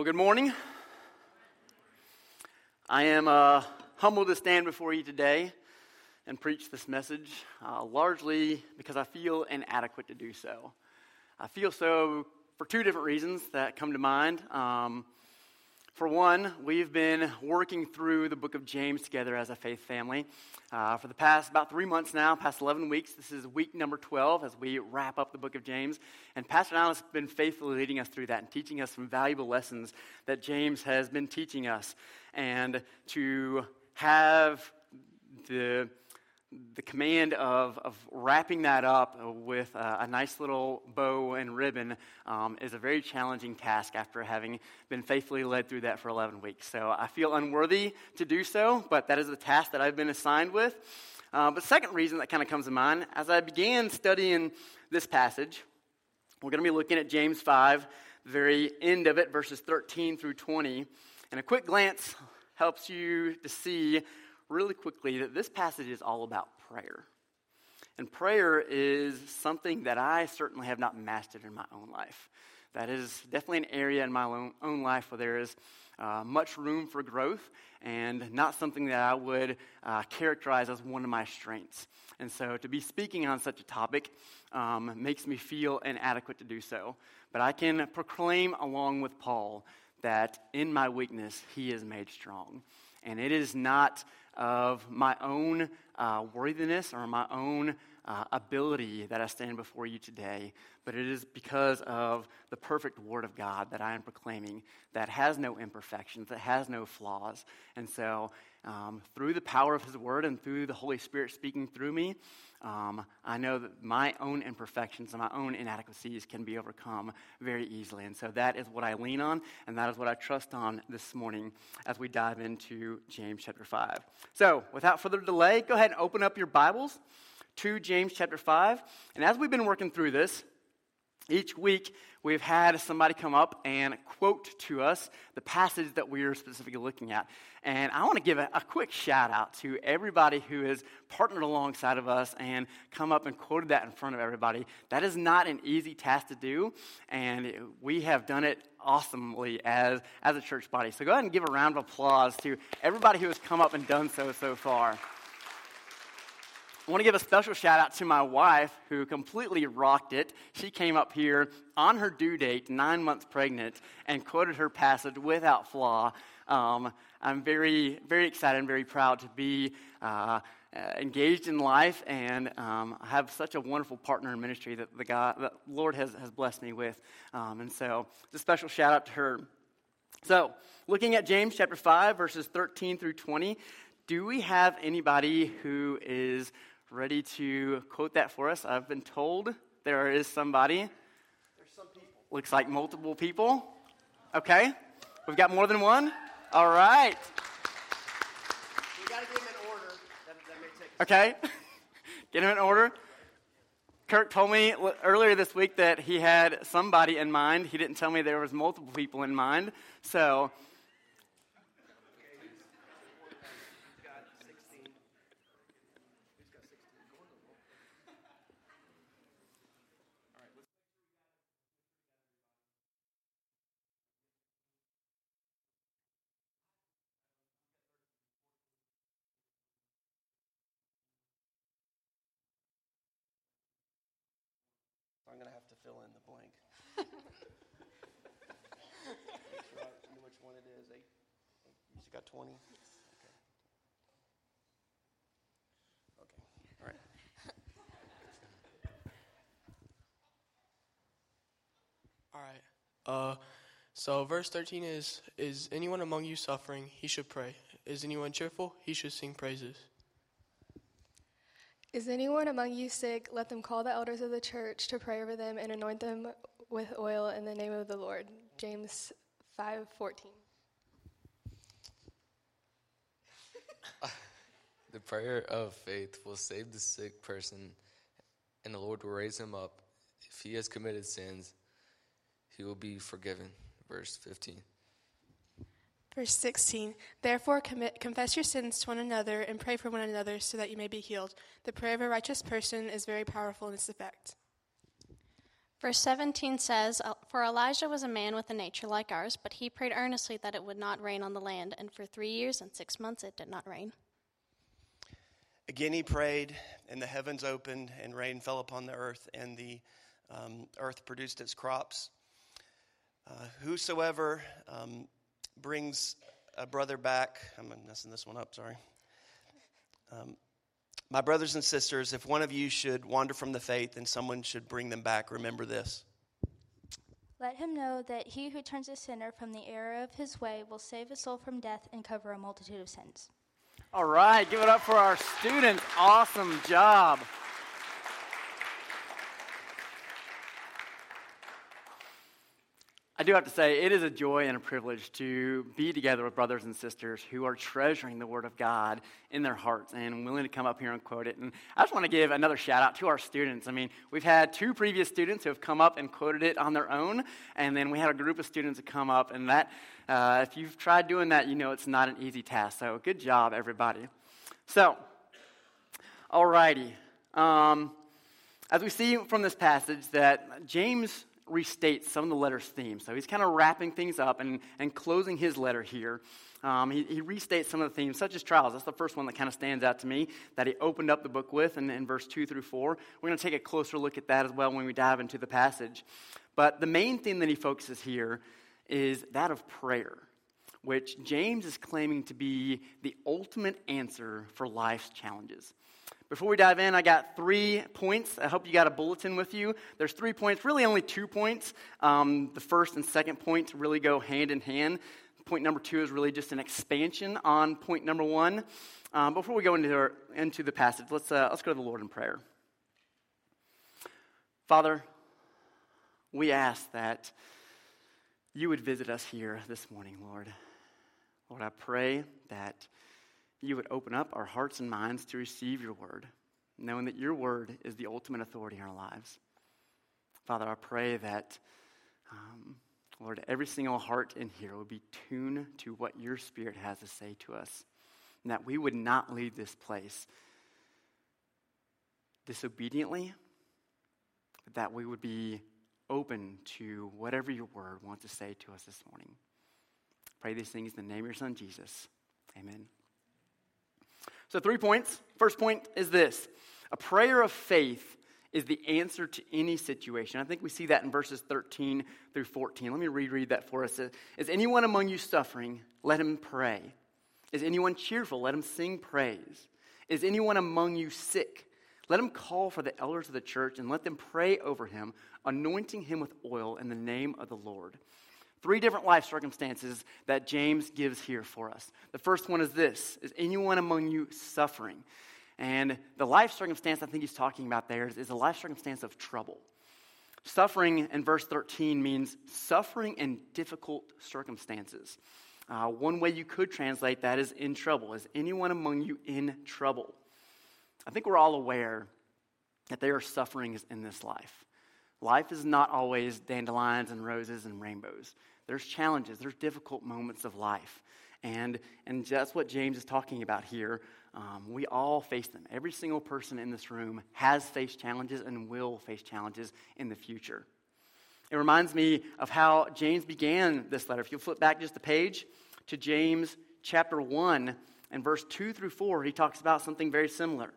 Well, good morning. I am uh, humbled to stand before you today and preach this message, uh, largely because I feel inadequate to do so. I feel so for two different reasons that come to mind. Um, for one, we've been working through the book of James together as a faith family uh, for the past about three months now, past 11 weeks. This is week number 12 as we wrap up the book of James. And Pastor Allen has been faithfully leading us through that and teaching us some valuable lessons that James has been teaching us. And to have the the command of, of wrapping that up with a, a nice little bow and ribbon um, is a very challenging task after having been faithfully led through that for 11 weeks. So I feel unworthy to do so, but that is the task that I've been assigned with. Uh, but second reason that kind of comes to mind, as I began studying this passage, we're going to be looking at James 5, the very end of it, verses 13 through 20. And a quick glance helps you to see really quickly that this passage is all about prayer. And prayer is something that I certainly have not mastered in my own life. That is definitely an area in my own, life where there is uh, much room for growth and not something that I would uh, characterize as one of my strengths. And so to be speaking on such a topic um, makes me feel inadequate to do so. But I can proclaim along with Paul that in my weakness, he is made strong. And it is not of my own uh, worthiness or my own uh, ability that I stand before you today, but it is because of the perfect Word of God that I am proclaiming that has no imperfections, that has no flaws. And so, um, through the power of His Word and through the Holy Spirit speaking through me, um, I know that my own imperfections and my own inadequacies can be overcome very easily. And so that is what I lean on, and that is what I trust on this morning as we dive into James chapter 5. So, without further delay, go ahead and open up your Bibles to James chapter 5. And as we've been working through this, each week, we've had somebody come up and quote to us the passage that we are specifically looking at. And I want to give a, a, quick shout out to everybody who has partnered alongside of us and come up and quoted that in front of everybody. That is not an easy task to do, and we have done it awesomely as, as a church body. So go ahead and give a round of applause to everybody who has come up and done so so far. I want to give a special shout out to my wife who completely rocked it. She came up here on her due date, nine months pregnant, and quoted her passage without flaw. Um, I'm very, very excited and very proud to be uh, engaged in life and um, have such a wonderful partner in ministry that the God, the Lord has, has blessed me with. Um, and so, it's a special shout out to her. So, looking at James chapter 5, verses 13 through 20, do we have anybody who is ready to quote that for us? I've been told there is somebody. There's some people. Looks like multiple people. Okay. We've got more than one? All right. We got to get them in order. That, that may take Okay. Get them in order. Kirk told me earlier this week that he had somebody in mind. He didn't tell me there was multiple people in mind. So I'm going to have to fill in the blank. which one it is. Eight. You got 20? Okay. Okay. All right. All right. Uh, so verse 13 is, is anyone among you suffering, he should pray. Is anyone cheerful? He should sing praises. Is anyone among you sick? Let them call the elders of the church to pray over them and anoint them with oil in the name of the Lord. James 5:14. the prayer of faith will save the sick person, and the Lord will raise him up. If he has committed sins, he will be forgiven. Verse 15. Verse 16 Therefore, commit, confess your sins to one another and pray for one another so that you may be healed. The prayer of a righteous person is very powerful in its effect. Verse 17 says, "Uh, For Elijah was a man with a nature like ours, but he prayed earnestly that it would not rain on the land, and for three years and six months it did not rain. Again, he prayed, and the heavens opened, and rain fell upon the earth, and the um, earth produced its crops. Uh, whosoever um, brings a brother back, I'm messing this one up, sorry. Um, my brothers and sisters, if one of you should wander from the faith and someone should bring them back, remember this. Let him know that he who turns a sinner from the error of his way will save a soul from death and cover a multitude of sins. All right, give it up for our students. Awesome job. I do have to say, it is a joy and a privilege to be together with brothers and sisters who are treasuring the Word of God in their hearts and willing to come up here and quote it. And I just want to give another shout out to our students. I mean, we've had two previous students who have come up and quoted it on their own, and then we had a group of students who come up, and that, uh, if you've tried doing that, you know it's not an easy task. So good job, everybody. So, alrighty. Um, as we see from this passage, that James restates some of the letter's themes. So he's kind of wrapping things up and, and closing his letter here. Um, he, he, restates some of the themes, such as trials. That's the first one that kind of stands out to me that he opened up the book with in, in verse 2 through 4. We're going to take a closer look at that as well when we dive into the passage. But the main theme that he focuses here is that of prayer, which James is claiming to be the ultimate answer for life's challenges. Before we dive in, I got three points. I hope you got a bulletin with you. There's three points, really only two points. Um, the first and second point really go hand in hand. Point number two is really just an expansion on point number one. Um, before we go into, our, into the passage, let's, uh, let's go to the Lord in prayer. Father, we ask that you would visit us here this morning, Lord. Lord, I pray that you would open up our hearts and minds to receive your word, knowing that your word is the ultimate authority in our lives. Father, I pray that, um, Lord, every single heart in here would be tuned to what your spirit has to say to us, and that we would not leave this place disobediently, but that we would be open to whatever your word wants to say to us this morning. Pray these things in the name of your son, Jesus. Amen. So, three points. First point is this a prayer of faith is the answer to any situation. I think we see that in verses 13 through 14. Let me reread that for us. Is anyone among you suffering? Let him pray. Is anyone cheerful? Let him sing praise. Is anyone among you sick? Let him call for the elders of the church and let them pray over him, anointing him with oil in the name of the Lord. Three different life circumstances that James gives here for us. The first one is this Is anyone among you suffering? And the life circumstance I think he's talking about there is, is a life circumstance of trouble. Suffering in verse 13 means suffering in difficult circumstances. Uh, one way you could translate that is in trouble. Is anyone among you in trouble? I think we're all aware that there are sufferings in this life. Life is not always dandelions and roses and rainbows. There's challenges, there's difficult moments of life. And, and that's what James is talking about here. Um, we all face them. Every single person in this room has faced challenges and will face challenges in the future. It reminds me of how James began this letter. If you flip back just a page to James chapter 1 and verse 2 through 4, he talks about something very similar.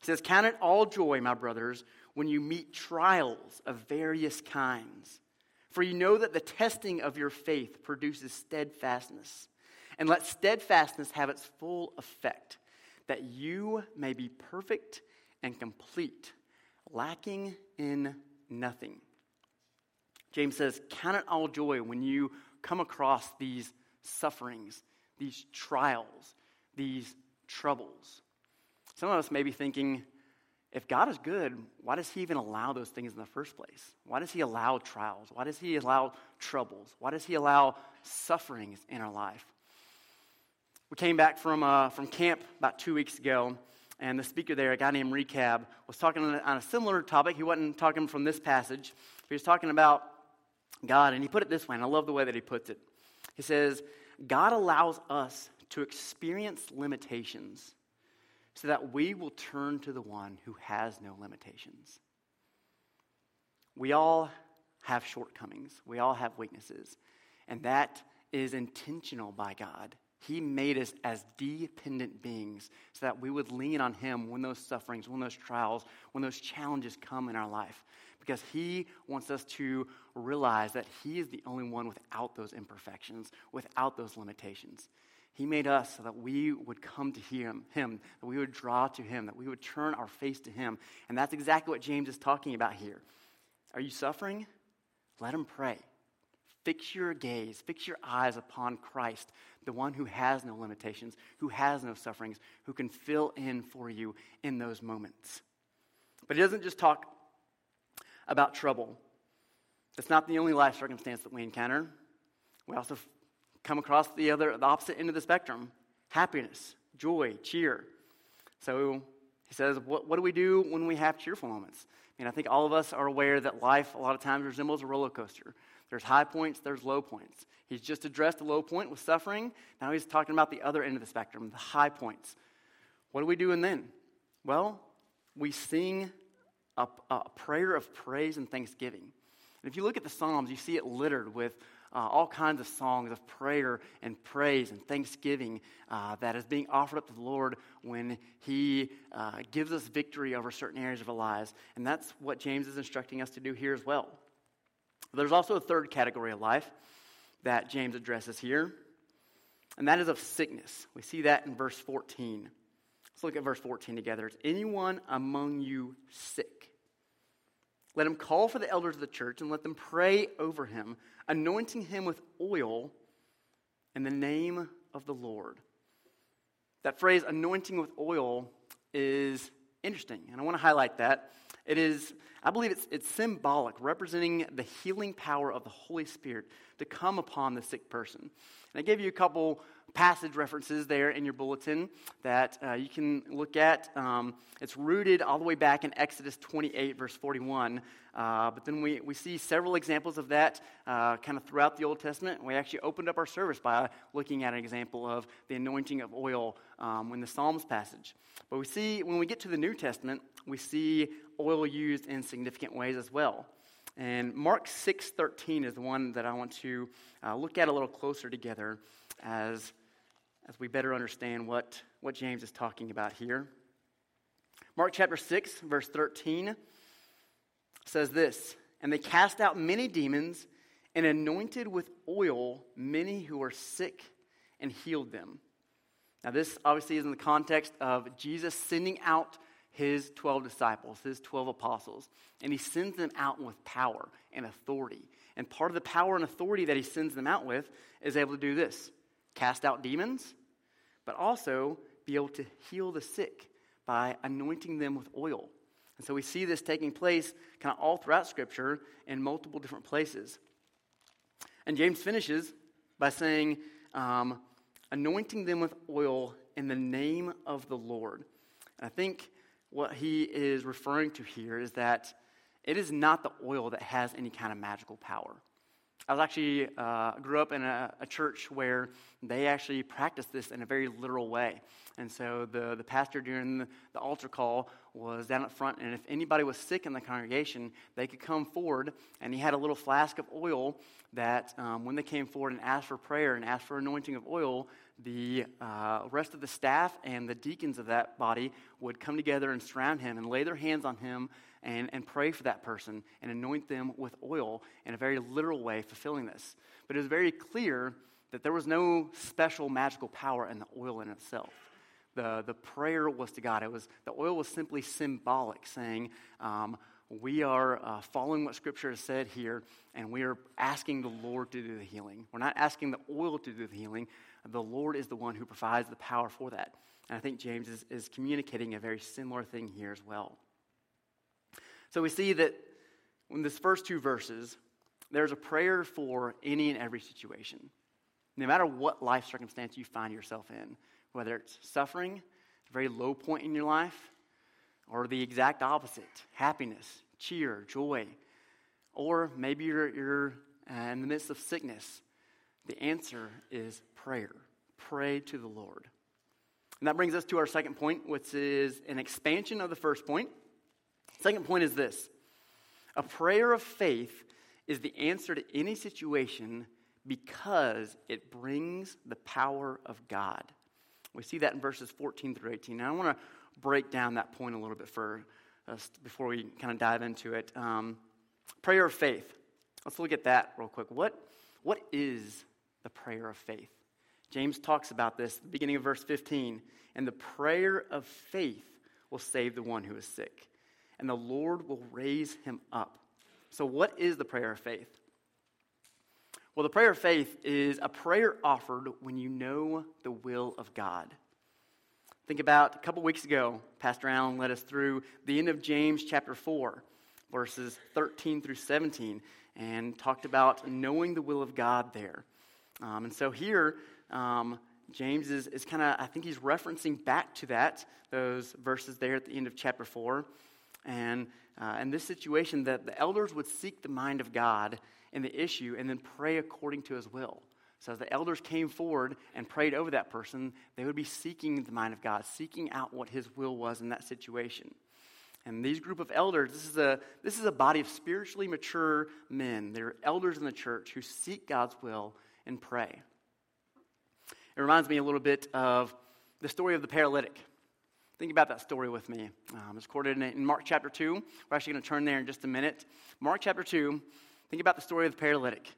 He says, Count it all joy, my brothers, when you meet trials of various kinds. For you know that the testing of your faith produces steadfastness. And let steadfastness have its full effect, that you may be perfect and complete, lacking in nothing. James says, Count it all joy when you come across these sufferings, these trials, these troubles. Some of us may be thinking, if God is good, why does He even allow those things in the first place? Why does He allow trials? Why does He allow troubles? Why does He allow sufferings in our life? We came back from, uh, from camp about two weeks ago, and the speaker there, a guy named Recab, was talking on a similar topic. He wasn't talking from this passage, he was talking about God, and he put it this way, and I love the way that he puts it. He says, God allows us to experience limitations so that we will turn to the one who has no limitations. We all have shortcomings, we all have weaknesses, and that is intentional by God. He made us as dependent beings so that we would lean on Him when those sufferings, when those trials, when those challenges come in our life. Because He wants us to realize that He is the only one without those imperfections, without those limitations. He made us so that we would come to him, him, that we would draw to Him, that we would turn our face to Him. And that's exactly what James is talking about here. Are you suffering? Let Him pray. Fix your gaze, fix your eyes upon Christ, the one who has no limitations, who has no sufferings, who can fill in for you in those moments. But he doesn't just talk about trouble. That's not the only life circumstance that we encounter. We also come across the other, the opposite end of the spectrum happiness, joy, cheer. So he says, what, what do we do when we have cheerful moments? I mean, I think all of us are aware that life a lot of times resembles a roller coaster. There's high points, there's low points. He's just addressed the low point with suffering. Now he's talking about the other end of the spectrum, the high points. What are we do doing then? Well, we sing a, a prayer of praise and thanksgiving. And if you look at the Psalms, you see it littered with uh, all kinds of songs of prayer and praise and thanksgiving uh, that is being offered up to the Lord when He uh, gives us victory over certain areas of our lives. And that's what James is instructing us to do here as well. There's also a third category of life that James addresses here, and that is of sickness. We see that in verse 14. Let's look at verse 14 together. Is anyone among you sick? Let him call for the elders of the church and let them pray over him, anointing him with oil in the name of the Lord. That phrase, anointing with oil, is interesting, and I want to highlight that. It is, I believe it's, it's symbolic, representing the healing power of the Holy Spirit to come upon the sick person. And I gave you a couple passage references there in your bulletin that uh, you can look at. Um, it's rooted all the way back in Exodus 28, verse 41. Uh, but then we, we see several examples of that uh, kind of throughout the Old Testament. We actually opened up our service by looking at an example of the anointing of oil um, in the Psalms passage. But we see, when we get to the New Testament, we see oil used in significant ways as well. And Mark 6:13 is the one that I want to uh, look at a little closer together as, as we better understand what, what James is talking about here. Mark chapter 6, verse 13 says this And they cast out many demons and anointed with oil many who were sick and healed them. Now, this obviously is in the context of Jesus sending out his 12 disciples, his 12 apostles, and he sends them out with power and authority. And part of the power and authority that he sends them out with is able to do this cast out demons, but also be able to heal the sick by anointing them with oil. And so we see this taking place kind of all throughout Scripture in multiple different places. And James finishes by saying, um, anointing them with oil in the name of the Lord. And I think what he is referring to here is that it is not the oil that has any kind of magical power. I was actually uh, grew up in a, a, church where they actually practiced this in a very literal way. And so the, the pastor during the, the altar call was down up front, and if anybody was sick in the congregation, they could come forward, and he had a little flask of oil that um, when they came forward and asked for prayer and asked for anointing of oil, the uh, rest of the staff and the deacons of that body would come together and surround him and lay their hands on him and, and pray for that person and anoint them with oil in a very literal way, fulfilling this. But it was very clear that there was no special magical power in the oil in itself. The, the prayer was to God. It was, the oil was simply symbolic, saying, um, we are uh, following what Scripture has said here, and we are asking the Lord to do the healing. We're not asking the oil to do the healing. The Lord is the one who provides the power for that. And I think James is, is communicating a very similar thing here as well. So we see that in this first two verses, there's a prayer for any and every situation. No matter what life circumstance you find yourself in, whether it's suffering, a very low point in your life, or the exact opposite happiness, cheer, joy, or maybe you're, you're uh, in the midst of sickness, the answer is prayer. Pray to the Lord. And that brings us to our second point, which is an expansion of the first point. Second point is this A prayer of faith is the answer to any situation because it brings the power of God. We see that in verses 14 through 18. Now, I want to break down that point a little bit for us before we kind of dive into it. Um, prayer of faith. Let's look at that real quick. What, what is the prayer of faith? James talks about this at the beginning of verse 15. And the prayer of faith will save the one who is sick, and the Lord will raise him up. So, what is the prayer of faith? Well, the prayer of faith is a prayer offered when you know the will of God. Think about a couple weeks ago, Pastor Allen led us through the end of James chapter 4, verses 13 through 17, and talked about knowing the will of God there. Um, and so here, um, James is, is kind of, I think he's referencing back to that, those verses there at the end of chapter 4. And uh, in this situation, that the elders would seek the mind of God in the issue and then pray according to his will. So as the elders came forward and prayed over that person, they would be seeking the mind of God, seeking out what his will was in that situation. And these group of elders, this is a, this is a body of spiritually mature men. They're elders in the church who seek God's will and pray. It reminds me a little bit of the story of the paralytic. Think about that story with me. Um, it's recorded in, in Mark chapter 2. We're actually going to turn there in just a minute. Mark chapter 2, think about the story of the paralytic.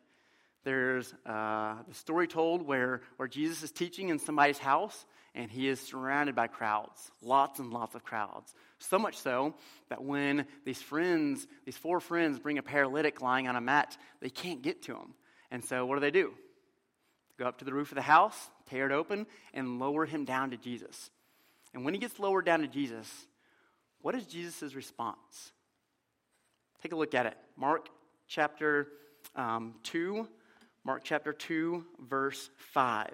There's uh, the story told where, where Jesus is teaching in somebody's house, and he is surrounded by crowds, lots and lots of crowds. So much so that when these friends, these four friends, bring a paralytic lying on a mat, they can't get to him. And so what do they do? Go up to the roof of the house, tear it open, and lower him down to Jesus. And when he gets lowered down to Jesus, what is Jesus' response? Take a look at it. Mark chapter um, 2, Mark chapter 2, verse 5.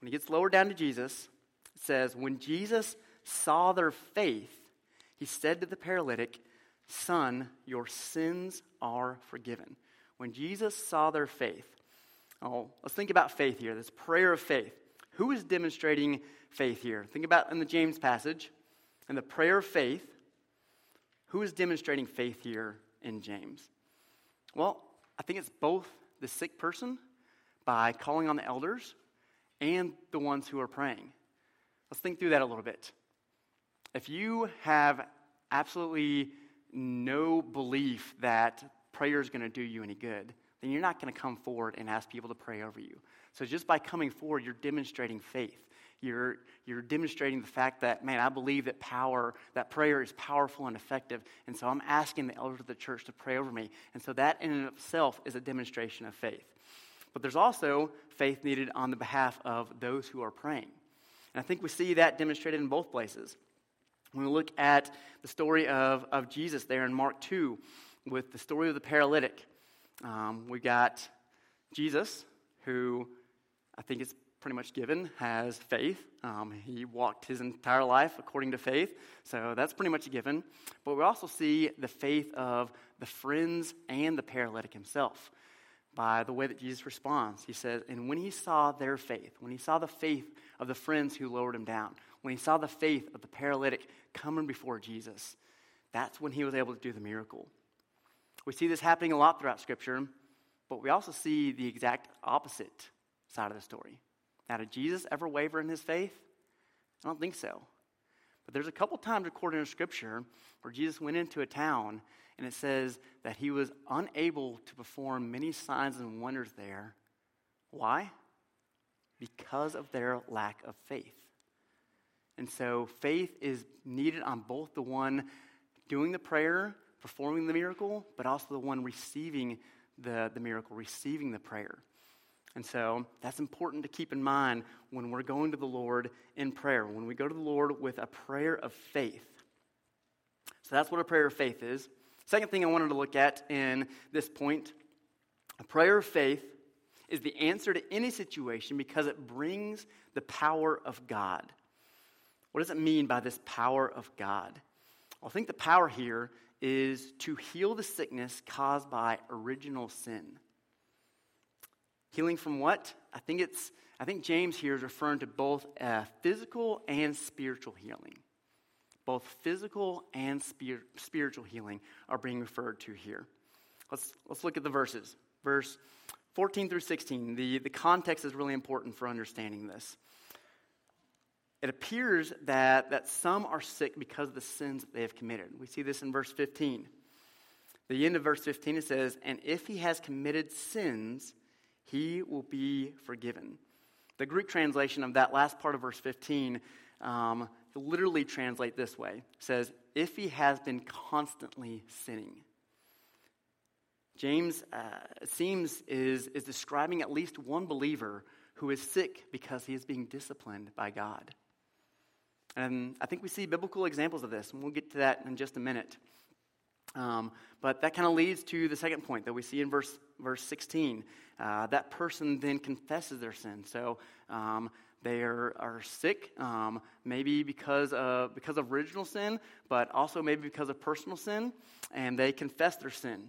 When he gets lowered down to Jesus, it says, When Jesus saw their faith, he said to the paralytic, Son, your sins are forgiven. When Jesus saw their faith, oh, let's think about faith here, this prayer of faith. Who is demonstrating faith here? Think about in the James passage, in the prayer of faith, who is demonstrating faith here in James? Well, I think it's both the sick person by calling on the elders and the ones who are praying. Let's think through that a little bit. If you have absolutely no belief that prayer is going to do you any good, then you're not going to come forward and ask people to pray over you. So just by coming forward, you're demonstrating faith. You're, you're demonstrating the fact that, man, I believe that power, that prayer is powerful and effective. And so I'm asking the elders of the church to pray over me. And so that in and of itself is a demonstration of faith. But there's also faith needed on the behalf of those who are praying. And I think we see that demonstrated in both places. When we look at the story of, of Jesus there in Mark 2 with the story of the paralytic, um, we got Jesus, who I think is pretty much given, has faith. Um, he walked his entire life according to faith, so that's pretty much a given. But we also see the faith of the friends and the paralytic himself by the way that Jesus responds. He says, And when he saw their faith, when he saw the faith of the friends who lowered him down, when he saw the faith of the paralytic coming before Jesus, that's when he was able to do the miracle. We see this happening a lot throughout Scripture, but we also see the exact opposite side of the story. Now, did Jesus ever waver in his faith? I don't think so. But there's a couple times recorded in Scripture where Jesus went into a town and it says that he was unable to perform many signs and wonders there. Why? Because of their lack of faith. And so faith is needed on both the one doing the prayer, performing the miracle, but also the one receiving the, the miracle, receiving the prayer. And so that's important to keep in mind when we're going to the Lord in prayer, when we go to the Lord with a prayer of faith. So that's what a prayer of faith is. Second thing I wanted to look at in this point a prayer of faith is the answer to any situation because it brings the power of God. What does it mean by this power of God? Well, I think the power here is to heal the sickness caused by original sin. Healing from what? I think it's I think James here is referring to both uh, physical and spiritual healing. Both physical and spir- spiritual healing are being referred to here. Let's, let's look at the verses. Verse 14 through 16. The, the context is really important for understanding this. It appears that, that some are sick because of the sins that they have committed. We see this in verse 15. The end of verse 15 it says, And if he has committed sins, he will be forgiven. The Greek translation of that last part of verse 15 um, literally translate this way. It says, if he has been constantly sinning. James, uh, seems, is, is describing at least one believer who is sick because he is being disciplined by God. And I think we see biblical examples of this, and we'll get to that in just a minute. Um, but that kind of leads to the second point that we see in verse, verse 16. Uh, that person then confesses their sin. So um, they are, are sick, um, maybe because of, because of original sin, but also maybe because of personal sin, and they confess their sin.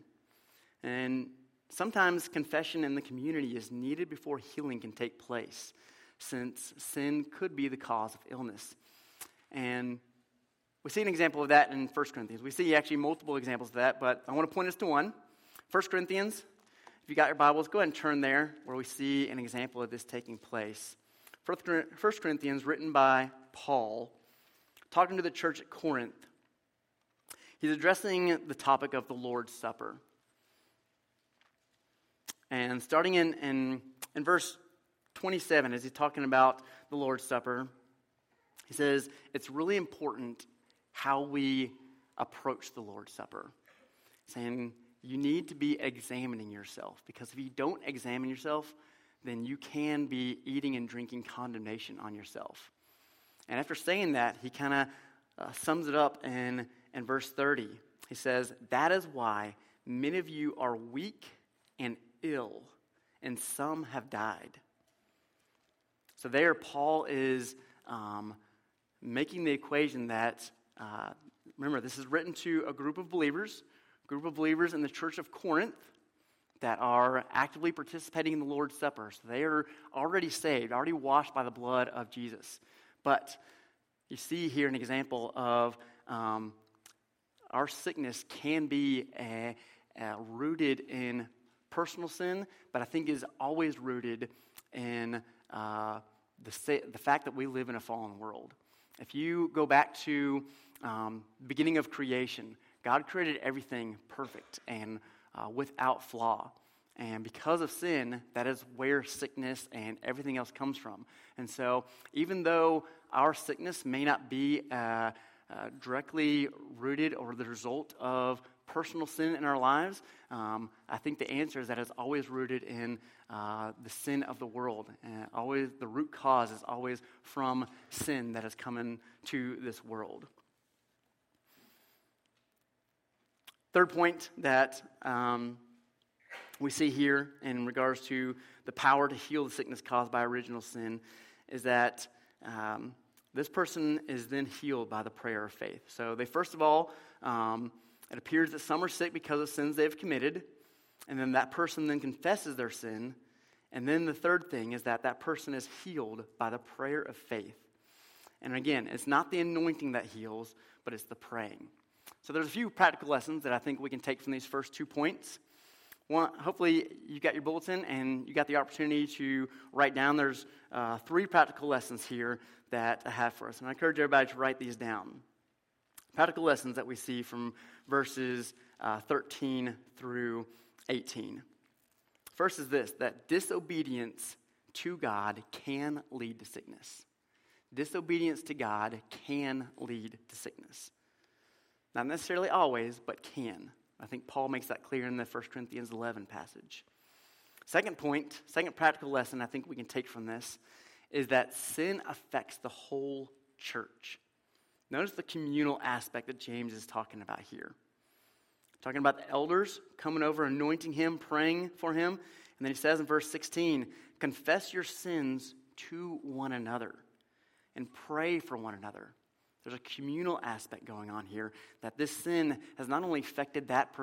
And sometimes confession in the community is needed before healing can take place, since sin could be the cause of illness. And we see an example of that in 1 Corinthians. We see actually multiple examples of that, but I want to point us to one. 1 Corinthians, if you got your Bibles, go ahead and turn there where we see an example of this taking place. 1 Corinthians, written by Paul, talking to the church at Corinth. He's addressing the topic of the Lord's Supper. And starting in, in, in verse 27, as he's talking about the Lord's Supper, he says it's really important how we approach the Lord's Supper. Saying you need to be examining yourself because if you don't examine yourself, then you can be eating and drinking condemnation on yourself. And after saying that, he kind of uh, sums it up in, in verse 30. He says, That is why many of you are weak and ill, and some have died. So, there, Paul is um, making the equation that, uh, remember, this is written to a group of believers, group of believers in the church of Corinth that are actively participating in the Lord's Supper. So, they are already saved, already washed by the blood of Jesus. But you see here an example of um, our sickness can be a, a rooted in personal sin, but I think is always rooted in uh, the, the fact that we live in a fallen world. If you go back to um, beginning of creation, God created everything perfect and uh, without flaw. And because of sin, that is where sickness and everything else comes from. And so, even though our sickness may not be uh, uh, directly rooted or the result of personal sin in our lives, um, I think the answer is that it's always rooted in uh, the sin of the world. And always, the root cause is always from sin that has come into this world. Third point that um, we see here in regards to the power to heal the sickness caused by original sin is that um, this person is then healed by the prayer of faith. So they first of all um, it appears that some are sick because of sins they have committed, and then that person then confesses their sin. And then the third thing is that that person is healed by the prayer of faith. And again, it's not the anointing that heals, but it's the praying. So there's a few practical lessons that I think we can take from these first two points. One, hopefully you got your bulletin and you got the opportunity to write down. There's uh, three practical lessons here that I have for us, and I encourage everybody to write these down. Practical lessons that we see from verses uh, 13 through 18. First is this that disobedience to God can lead to sickness. Disobedience to God can lead to sickness. Not necessarily always, but can. I think Paul makes that clear in the 1 Corinthians 11 passage. Second point, second practical lesson I think we can take from this is that sin affects the whole church. Notice the communal aspect that James is talking about here. Talking about the elders coming over, anointing him, praying for him. And then he says in verse 16, confess your sins to one another and pray for one another. There's a communal aspect going on here that this sin has not only affected that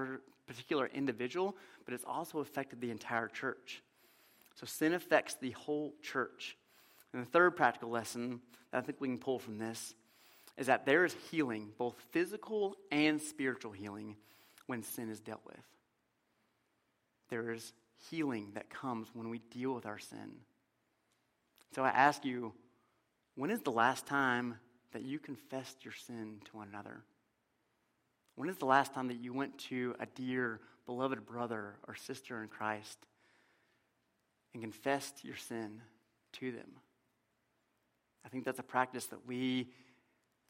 particular individual, but it's also affected the entire church. So sin affects the whole church. And the third practical lesson that I think we can pull from this is that there is healing, both physical and spiritual healing, when sin is dealt with. There is healing that comes when we deal with our sin. So I ask you, when is the last time that you confessed your sin to one another? When is the last time that you went to a dear, beloved brother or sister in Christ and confessed your sin to them? I think that's a practice that we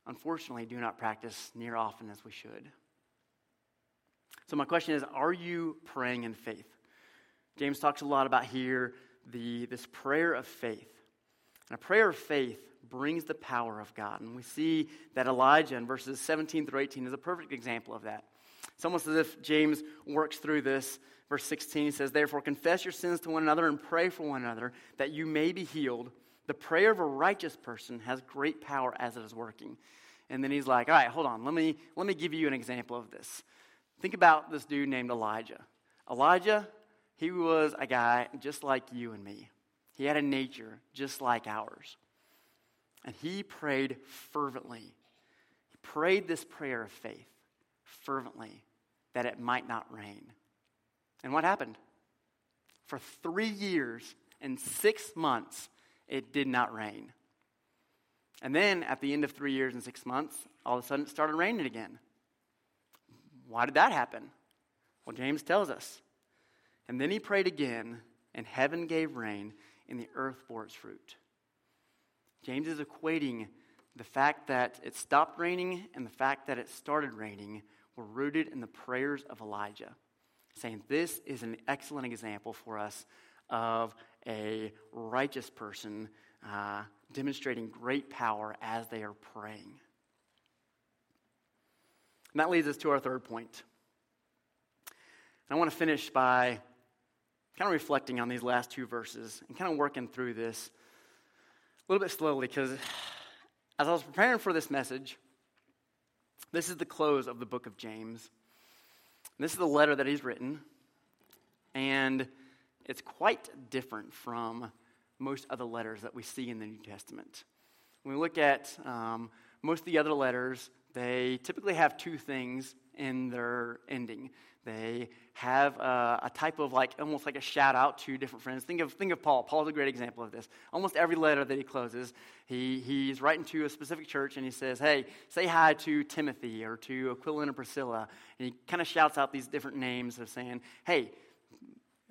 unfortunately do not practice near often as we should. So, my question is Are you praying in faith? James talks a lot about here the, this prayer of faith. And a prayer of faith brings the power of God. And we see that Elijah in verses 17 through 18 is a perfect example of that. It's almost as if James works through this. Verse 16 he says, Therefore, confess your sins to one another and pray for one another that you may be healed. The prayer of a righteous person has great power as it is working. And then he's like, All right, hold on. Let me, let me give you an example of this. Think about this dude named Elijah. Elijah, he was a guy just like you and me. He had a nature just like ours. And he prayed fervently. He prayed this prayer of faith fervently that it might not rain. And what happened? For three years and six months, it did not rain. And then at the end of three years and six months, all of a sudden it started raining again. Why did that happen? Well, James tells us. And then he prayed again, and heaven gave rain, and the earth bore its fruit. James is equating the fact that it stopped raining and the fact that it started raining were rooted in the prayers of Elijah, saying this is an excellent example for us of a righteous person uh, demonstrating great power as they are praying. And that leads us to our third point. And I want to finish by kind of reflecting on these last two verses and kind of working through this a little bit slowly because as I was preparing for this message, this is the close of the book of James. This is the letter that he's written, and it's quite different from most other letters that we see in the New Testament. When we look at um, most of the other letters, they typically have two things in their ending. They have a, a, type of like almost like a shout out to different friends. Think of think of Paul. Paul's a great example of this. Almost every letter that he closes, he he's writing to a specific church and he says, "Hey, say hi to Timothy or to Aquila and Priscilla." And he kind of shouts out these different names of saying, "Hey,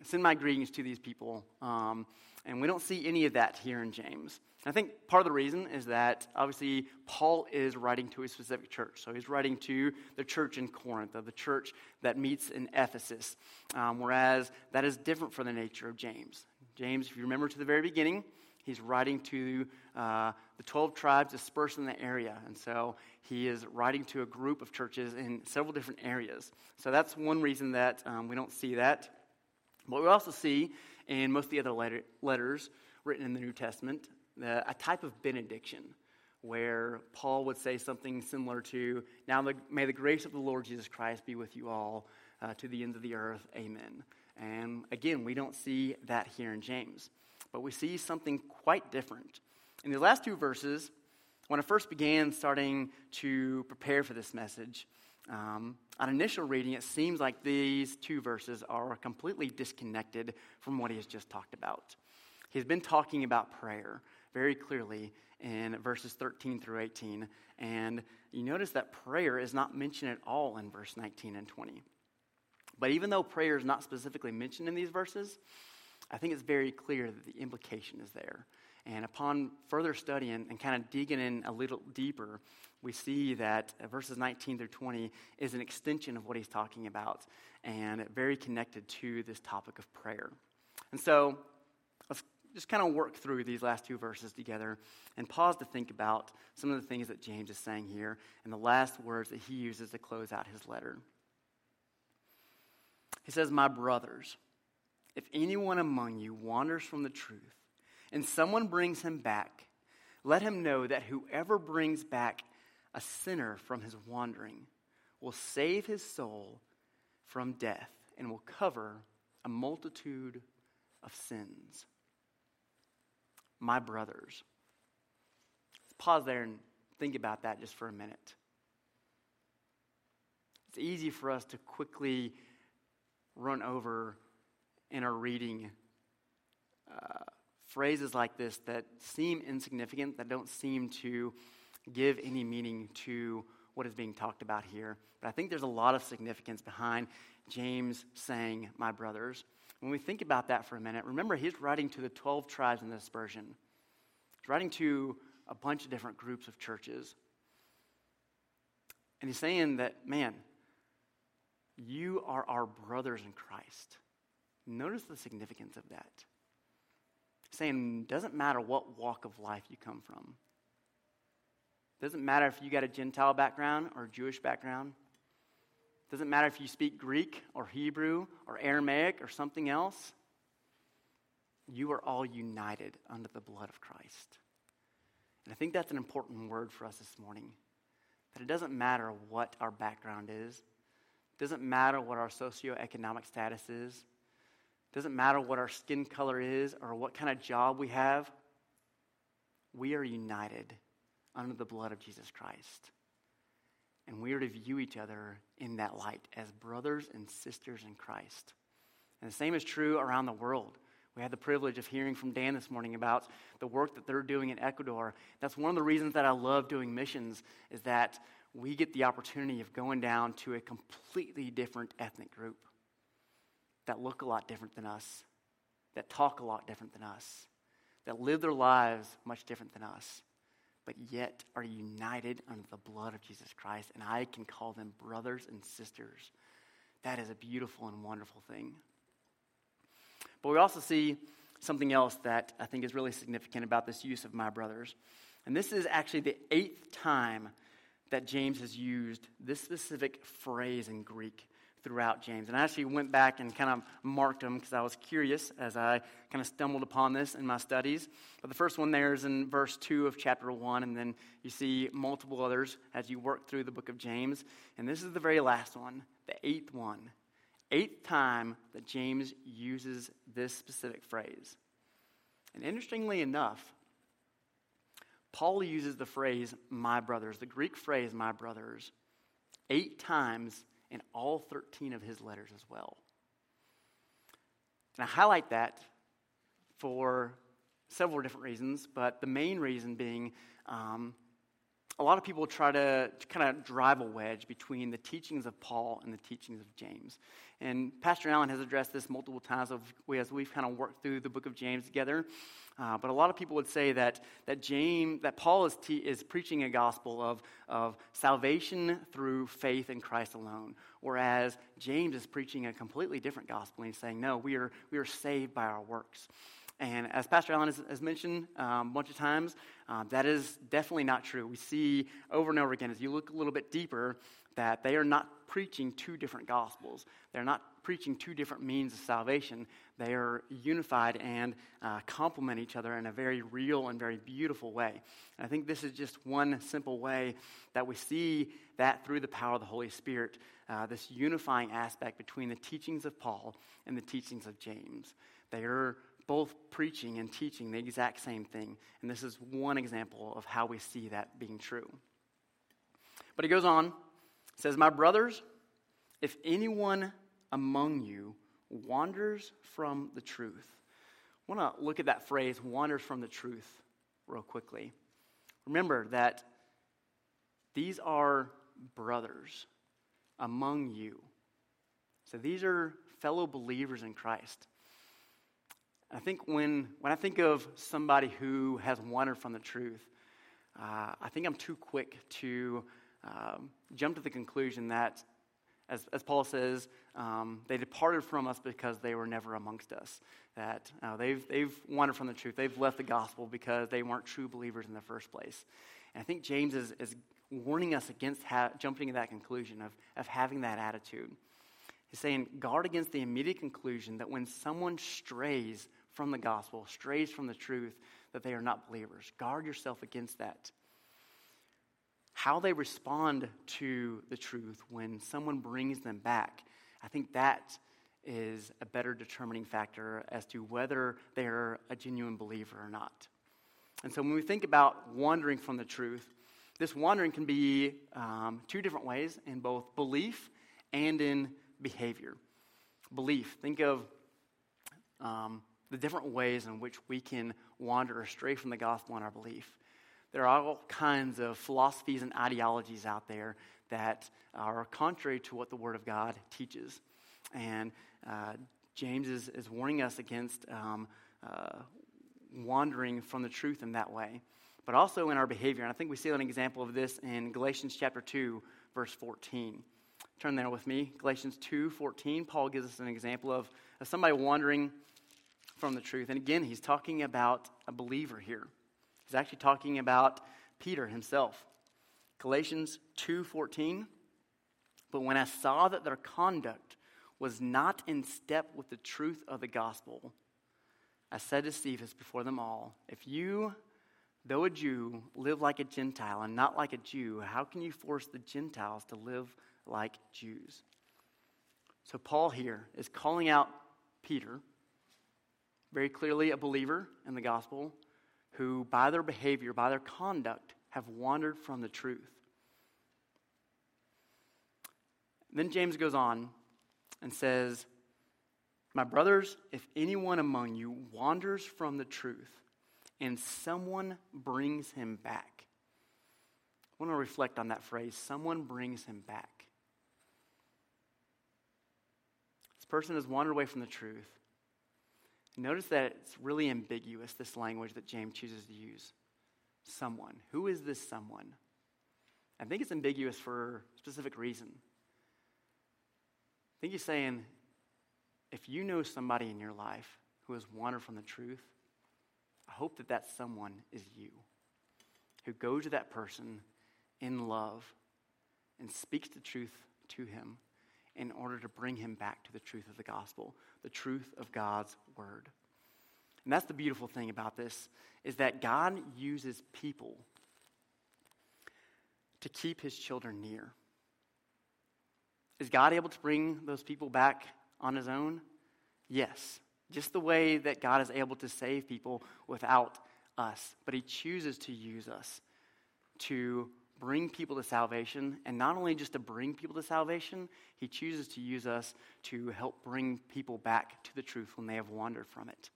send my greetings to these people." Um, and we don't see any of that here in James. I think part of the reason is that obviously Paul is writing to a specific church. So he's writing to the church in Corinth, or the church that meets in Ephesus, um, whereas that is different from the nature of James. James, if you remember to the very beginning, he's writing to uh, the 12 tribes dispersed in the area. And so he is writing to a group of churches in several different areas. So that's one reason that um, we don't see that. But we also see in most of the other letter, letters written in the New Testament a type of benediction where Paul would say something similar to, Now the, may the grace of the Lord Jesus Christ be with you all uh, to the ends of the earth. Amen. And again, we don't see that here in James, but we see something quite different. In the last two verses, when I first began starting to prepare for this message, um, on initial reading, it seems like these two verses are completely disconnected from what he has just talked about. He's been talking about prayer very clearly in verses 13 through 18. And you notice that prayer is not mentioned at all in verse 19 and 20. But even though prayer is not specifically mentioned in these verses, I think it's very clear that the implication is there. And upon further study and, and kind of digging in a little deeper, we see that verses 19 through 20 is an extension of what he's talking about and very connected to this topic of prayer. And so let's just kind of work through these last two verses together and pause to think about some of the things that James is saying here and the last words that he uses to close out his letter. He says, My brothers, if anyone among you wanders from the truth and someone brings him back, let him know that whoever brings back a sinner from his wandering will save his soul from death and will cover a multitude of sins my brothers. Pause there and think about that just for a minute. It's easy for us to quickly run over in our reading uh, phrases like this that seem insignificant, that don't seem to give any meaning to what is being talked about here. But I think there's a lot of significance behind James saying, My brothers. When we think about that for a minute, remember he's writing to the 12 tribes in the dispersion. He's writing to a bunch of different groups of churches. And he's saying that, man, you are our brothers in Christ. Notice the significance of that. Saying, doesn't matter what walk of life you come from. Doesn't matter if you got a Gentile background or Jewish background. Doesn't matter if you speak Greek or Hebrew or Aramaic or something else. You are all united under the blood of Christ. And I think that's an important word for us this morning. That it doesn't matter what our background is, it doesn't matter what our socioeconomic status is, doesn't matter what our skin color is or what kind of job we have. We are united under the blood of Jesus Christ. And we are to view each other in that light as brothers and sisters in Christ. And the same is true around the world. We had the privilege of hearing from Dan this morning about the work that they're doing in Ecuador. That's one of the reasons that I love doing missions is that we get the opportunity of going down to a completely different ethnic group that look a lot different than us, that talk a lot different than us, that live their lives much different than us but yet are united under the blood of Jesus Christ, and I can call them brothers and sisters. That is a beautiful and wonderful thing. But we also see something else that I think is really significant about this use of my brothers. And this is actually the eighth time that James has used this specific phrase in Greek throughout James. And I actually went back and kind of marked them because I was curious as I kind of stumbled upon this in my studies. But the first one there is in verse 2 of chapter 1, and then you see multiple others as you work through the book of James. And this is the very last one, the eighth one. Eighth time that James uses this specific phrase. And interestingly enough, Paul uses the phrase, my brothers, the Greek phrase, my brothers, eight times in all 13 of his letters as well. And I highlight that for several different reasons, but the main reason being um, a lot of people try to, to kind of drive a wedge between the teachings of Paul and the teachings of James. And Pastor Allen has addressed this multiple times as we've kind of worked through the book of James together. Uh, but a lot of people would say that, that, James, that Paul is, te- is preaching a gospel of, of salvation through faith in Christ alone, whereas James is preaching a completely different gospel. And he's saying, no, we are, we are saved by our works. And as Pastor Allen has, has mentioned um, a bunch of times, uh, that is definitely not true. We see over and over again, as you look a little bit deeper, that they are not preaching two different gospels. They're not preaching two different means of salvation. They are unified and uh, complement each other in a very real and very beautiful way. And I think this is just one simple way that we see that through the power of the Holy Spirit, uh, this unifying aspect between the teachings of Paul and the teachings of James. They are both preaching and teaching the exact same thing. And this is one example of how we see that being true. But he goes on, says, My brothers, if anyone among you wanders from the truth. I want to look at that phrase, wanders from the truth, real quickly. Remember that these are brothers among you. So these are fellow believers in Christ. I think when, when I think of somebody who has wandered from the truth, uh, I think I'm too quick to um, jump to the conclusion that, as, as Paul says, um, they departed from us because they were never amongst us. That uh, they've, they've wandered from the truth. They've left the gospel because they weren't true believers in the first place. And I think James is, is warning us against ha- jumping to that conclusion of, of having that attitude. He's saying, guard against the immediate conclusion that when someone strays from the gospel, strays from the truth, that they are not believers. Guard yourself against that. How they respond to the truth when someone brings them back, I think that is a better determining factor as to whether they're a genuine believer or not. And so when we think about wandering from the truth, This wandering can be um, two different ways in both belief and in behavior. Belief, think of um, the different ways in which we can wander astray from the gospel in our belief. There are all kinds of philosophies and ideologies out there that are contrary to what the Word of God teaches. And uh, James is, is warning us against um, uh, wandering from the truth in that way, but also in our behavior. And I think we see an example of this in Galatians chapter 2, verse 14. Turn there with me. Galatians 2, 14. Paul gives us an example of, of somebody wandering from the truth. And again, he's talking about a believer here. He's actually talking about Peter himself. Galatians 2:14 But when I saw that their conduct was not in step with the truth of the gospel, I said to Cephas before them all, if you though a Jew live like a Gentile and not like a Jew, how can you force the Gentiles to live like Jews? So Paul here is calling out Peter, very clearly a believer in the gospel, who, by their behavior, by their conduct, have wandered from the truth. Then James goes on and says, My brothers, if anyone among you wanders from the truth and someone brings him back, I want to reflect on that phrase someone brings him back. This person has wandered away from the truth. Notice that it's really ambiguous, this language that James chooses to use. Someone. Who is this someone? I think it's ambiguous for a specific reason. I think he's saying if you know somebody in your life who has wandered from the truth, I hope that that someone is you who goes to that person in love and speaks the truth to him in order to bring him back to the truth of the gospel, the truth of God's word. And that's the beautiful thing about this is that God uses people to keep his children near. Is God able to bring those people back on his own? Yes. Just the way that God is able to save people without us. But he chooses to use us to bring people to salvation. And not only just to bring people to salvation, he chooses to use us to help bring people back to the truth when they have wandered from it.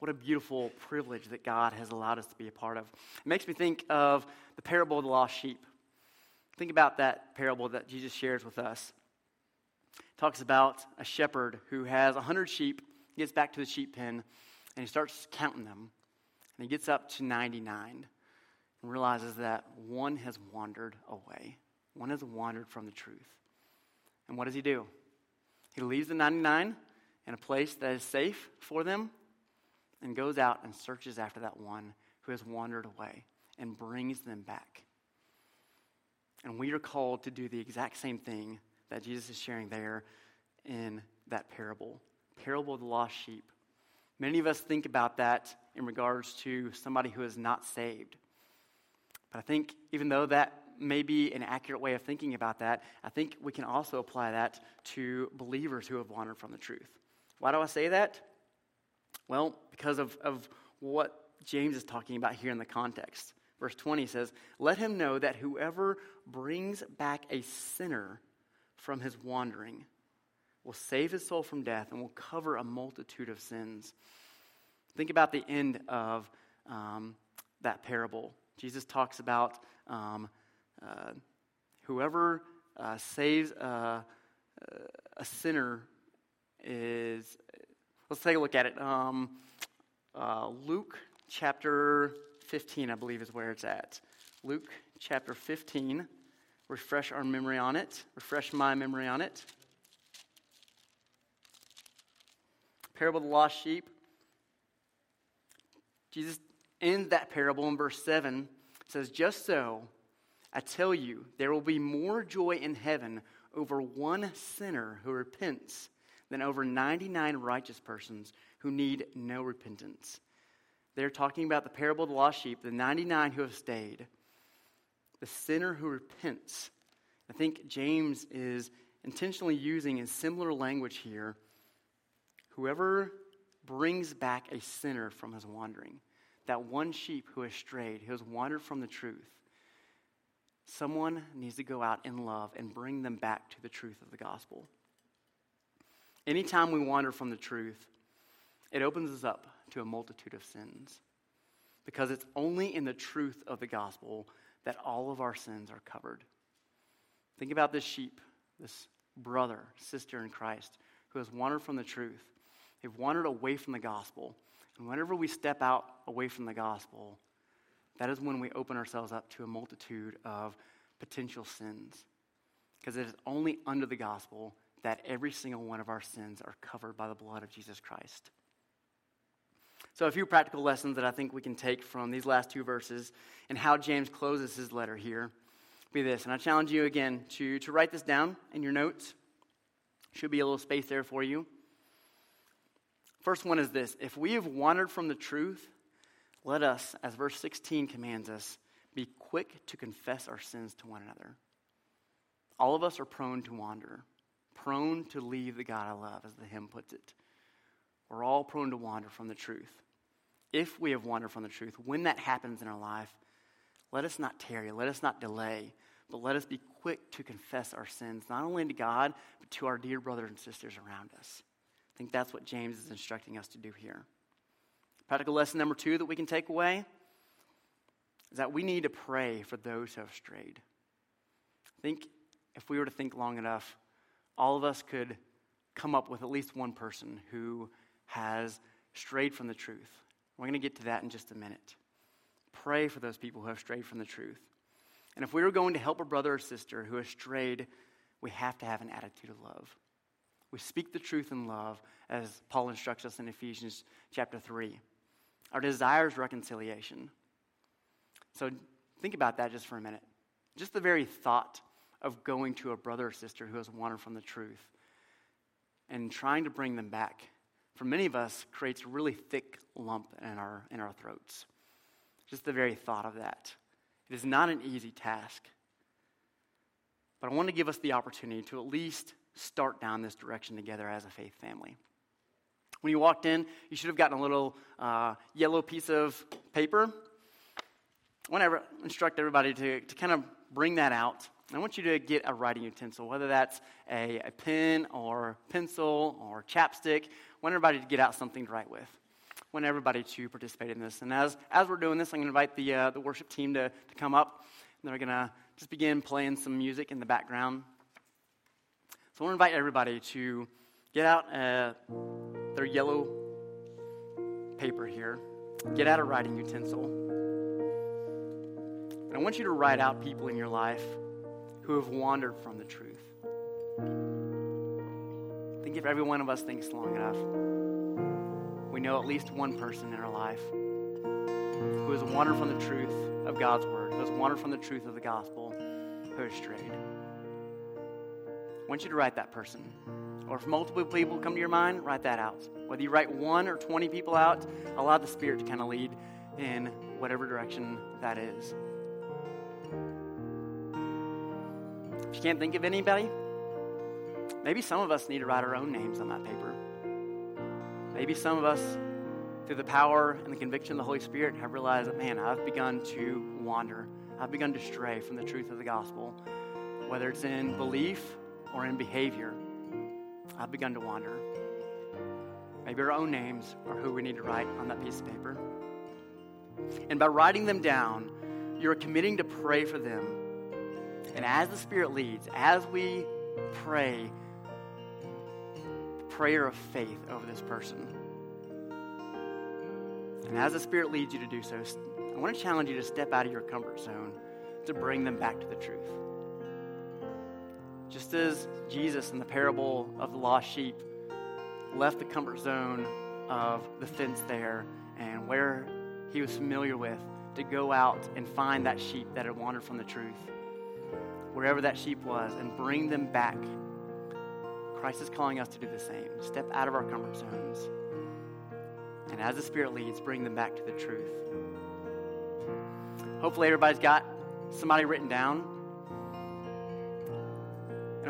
What a beautiful privilege that God has allowed us to be a part of. It makes me think of the parable of the lost sheep. Think about that parable that Jesus shares with us. It talks about a shepherd who has 100 sheep, gets back to the sheep pen, and he starts counting them. And he gets up to 99 and realizes that one has wandered away. One has wandered from the truth. And what does he do? He leaves the 99 in a place that is safe for them and goes out and searches after that one who has wandered away and brings them back. And we are called to do the exact same thing that Jesus is sharing there in that parable parable of the lost sheep. Many of us think about that in regards to somebody who is not saved. But I think even though that may be an accurate way of thinking about that, I think we can also apply that to believers who have wandered from the truth. Why do I say that? Well, because of, of what James is talking about here in the context. Verse 20 says, Let him know that whoever brings back a sinner from his wandering will save his soul from death and will cover a multitude of sins. Think about the end of um, that parable. Jesus talks about um, uh, whoever uh, saves a, a sinner is Let's take a look at it. Um, uh, Luke chapter 15, I believe, is where it's at. Luke chapter 15. Refresh our memory on it. Refresh my memory on it. Parable of the lost sheep. Jesus ends that parable in verse 7. It says, Just so, I tell you, there will be more joy in heaven over one sinner who repents than over 99 righteous persons who need no repentance. They're talking about the parable of the lost sheep, the 99 who have stayed, the sinner who repents. I think James is intentionally using a similar language here. Whoever brings back a sinner from his wandering, that one sheep who has strayed, who has wandered from the truth, Someone needs to go out in love and bring them back to the truth of the gospel. Anytime we wander from the truth, it opens us up to a multitude of sins. Because it's only in the truth of the gospel that all of our sins are covered. Think about this sheep, this brother, sister in Christ, who has wandered from the truth. They've wandered away from the gospel. And whenever we step out away from the gospel, that is when we open ourselves up to a multitude of potential sins. Because it is only under the gospel that every single one of our sins are covered by the blood of Jesus Christ. So, a few practical lessons that I think we can take from these last two verses and how James closes his letter here be this. And I challenge you again to, to write this down in your notes. Should be a little space there for you. First one is this if we have wandered from the truth, let us, as verse 16 commands us, be quick to confess our sins to one another. All of us are prone to wander, prone to leave the God I love, as the hymn puts it. We're all prone to wander from the truth. If we have wandered from the truth, when that happens in our life, let us not tarry, let us not delay, but let us be quick to confess our sins, not only to God, but to our dear brothers and sisters around us. I think that's what James is instructing us to do here. Practical lesson number two that we can take away is that we need to pray for those who have strayed. I think if we were to think long enough, all of us could come up with at least one person who has strayed from the truth. We're going to get to that in just a minute. Pray for those people who have strayed from the truth. And if we were going to help a brother or sister who has strayed, we have to have an attitude of love. We speak the truth in love, as Paul instructs us in Ephesians chapter 3. Our desire is reconciliation. So think about that just for a minute. Just the very thought of going to a brother or sister who has wandered from the truth and trying to bring them back, for many of us, creates a really thick lump in our, in our throats. Just the very thought of that. It is not an easy task. But I want to give us the opportunity to at least start down this direction together as a faith family. When you walked in, you should have gotten a little uh, yellow piece of paper. I want to instruct everybody to, to kind of bring that out. I want you to get a writing utensil, whether that's a, a pen or pencil or chapstick. I want everybody to get out something to write with. I want everybody to participate in this. And as, as we're doing this, I'm going to invite the, uh, the worship team to, to come up. And they're going to just begin playing some music in the background. So I want to invite everybody to get out uh, their yellow paper here, get out a writing utensil. And I want you to write out people in your life who have wandered from the truth. I think if every one of us thinks long enough, we know at least one person in our life who has wandered from the truth of God's word, who has wandered from the truth of the gospel, who has strayed. I want you to write that person. Or if multiple people come to your mind, write that out. Whether you write one or 20 people out, allow the Spirit to kind of lead in whatever direction that is. If you can't think of anybody, maybe some of us need to write our own names on that paper. Maybe some of us, through the power and the conviction of the Holy Spirit, have realized that, man, I've begun to wander. I've begun to stray from the truth of the gospel, whether it's in belief or in behavior. I've begun to wander. Maybe our own names are who we need to write on that piece of paper. And by writing them down, you're committing to pray for them. And as the Spirit leads, as we pray, prayer of faith over this person. And as the Spirit leads you to do so, I want to challenge you to step out of your comfort zone to bring them back to the truth. Just as Jesus in the parable of the lost sheep left the comfort zone of the fence there and where he was familiar with to go out and find that sheep that had wandered from the truth, wherever that sheep was, and bring them back. Christ is calling us to do the same. Step out of our comfort zones. And as the Spirit leads, bring them back to the truth. Hopefully, everybody's got somebody written down.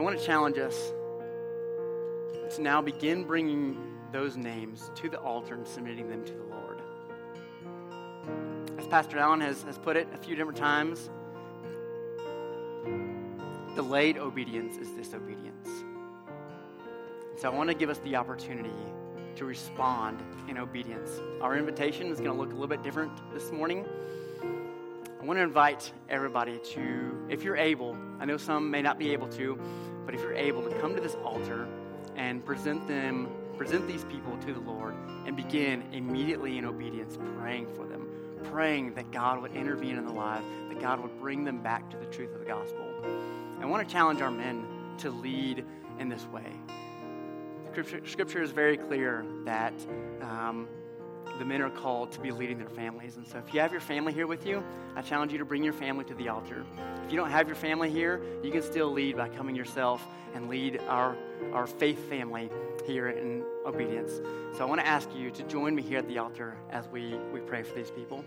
Want to challenge us to now begin bringing those names to the altar and submitting them to the Lord. As Pastor Allen has, has put it a few different times, delayed obedience is disobedience. So I want to give us the opportunity to respond in obedience. Our invitation is going to look a little bit different this morning. I want to invite everybody to, if you're able, I know some may not be able to, but if you're able to come to this altar and present them, present these people to the Lord and begin immediately in obedience, praying for them, praying that God would intervene in their lives, that God would bring them back to the truth of the gospel. I want to challenge our men to lead in this way. Scripture, scripture is very clear that um, the men are called to be leading their families. And so if you have your family here with you, I challenge you to bring your family to the altar. If you don't have your family here, you can still lead by coming yourself and lead our, our faith family here in obedience. So I want to ask you to join me here at the altar as we, we pray for these people.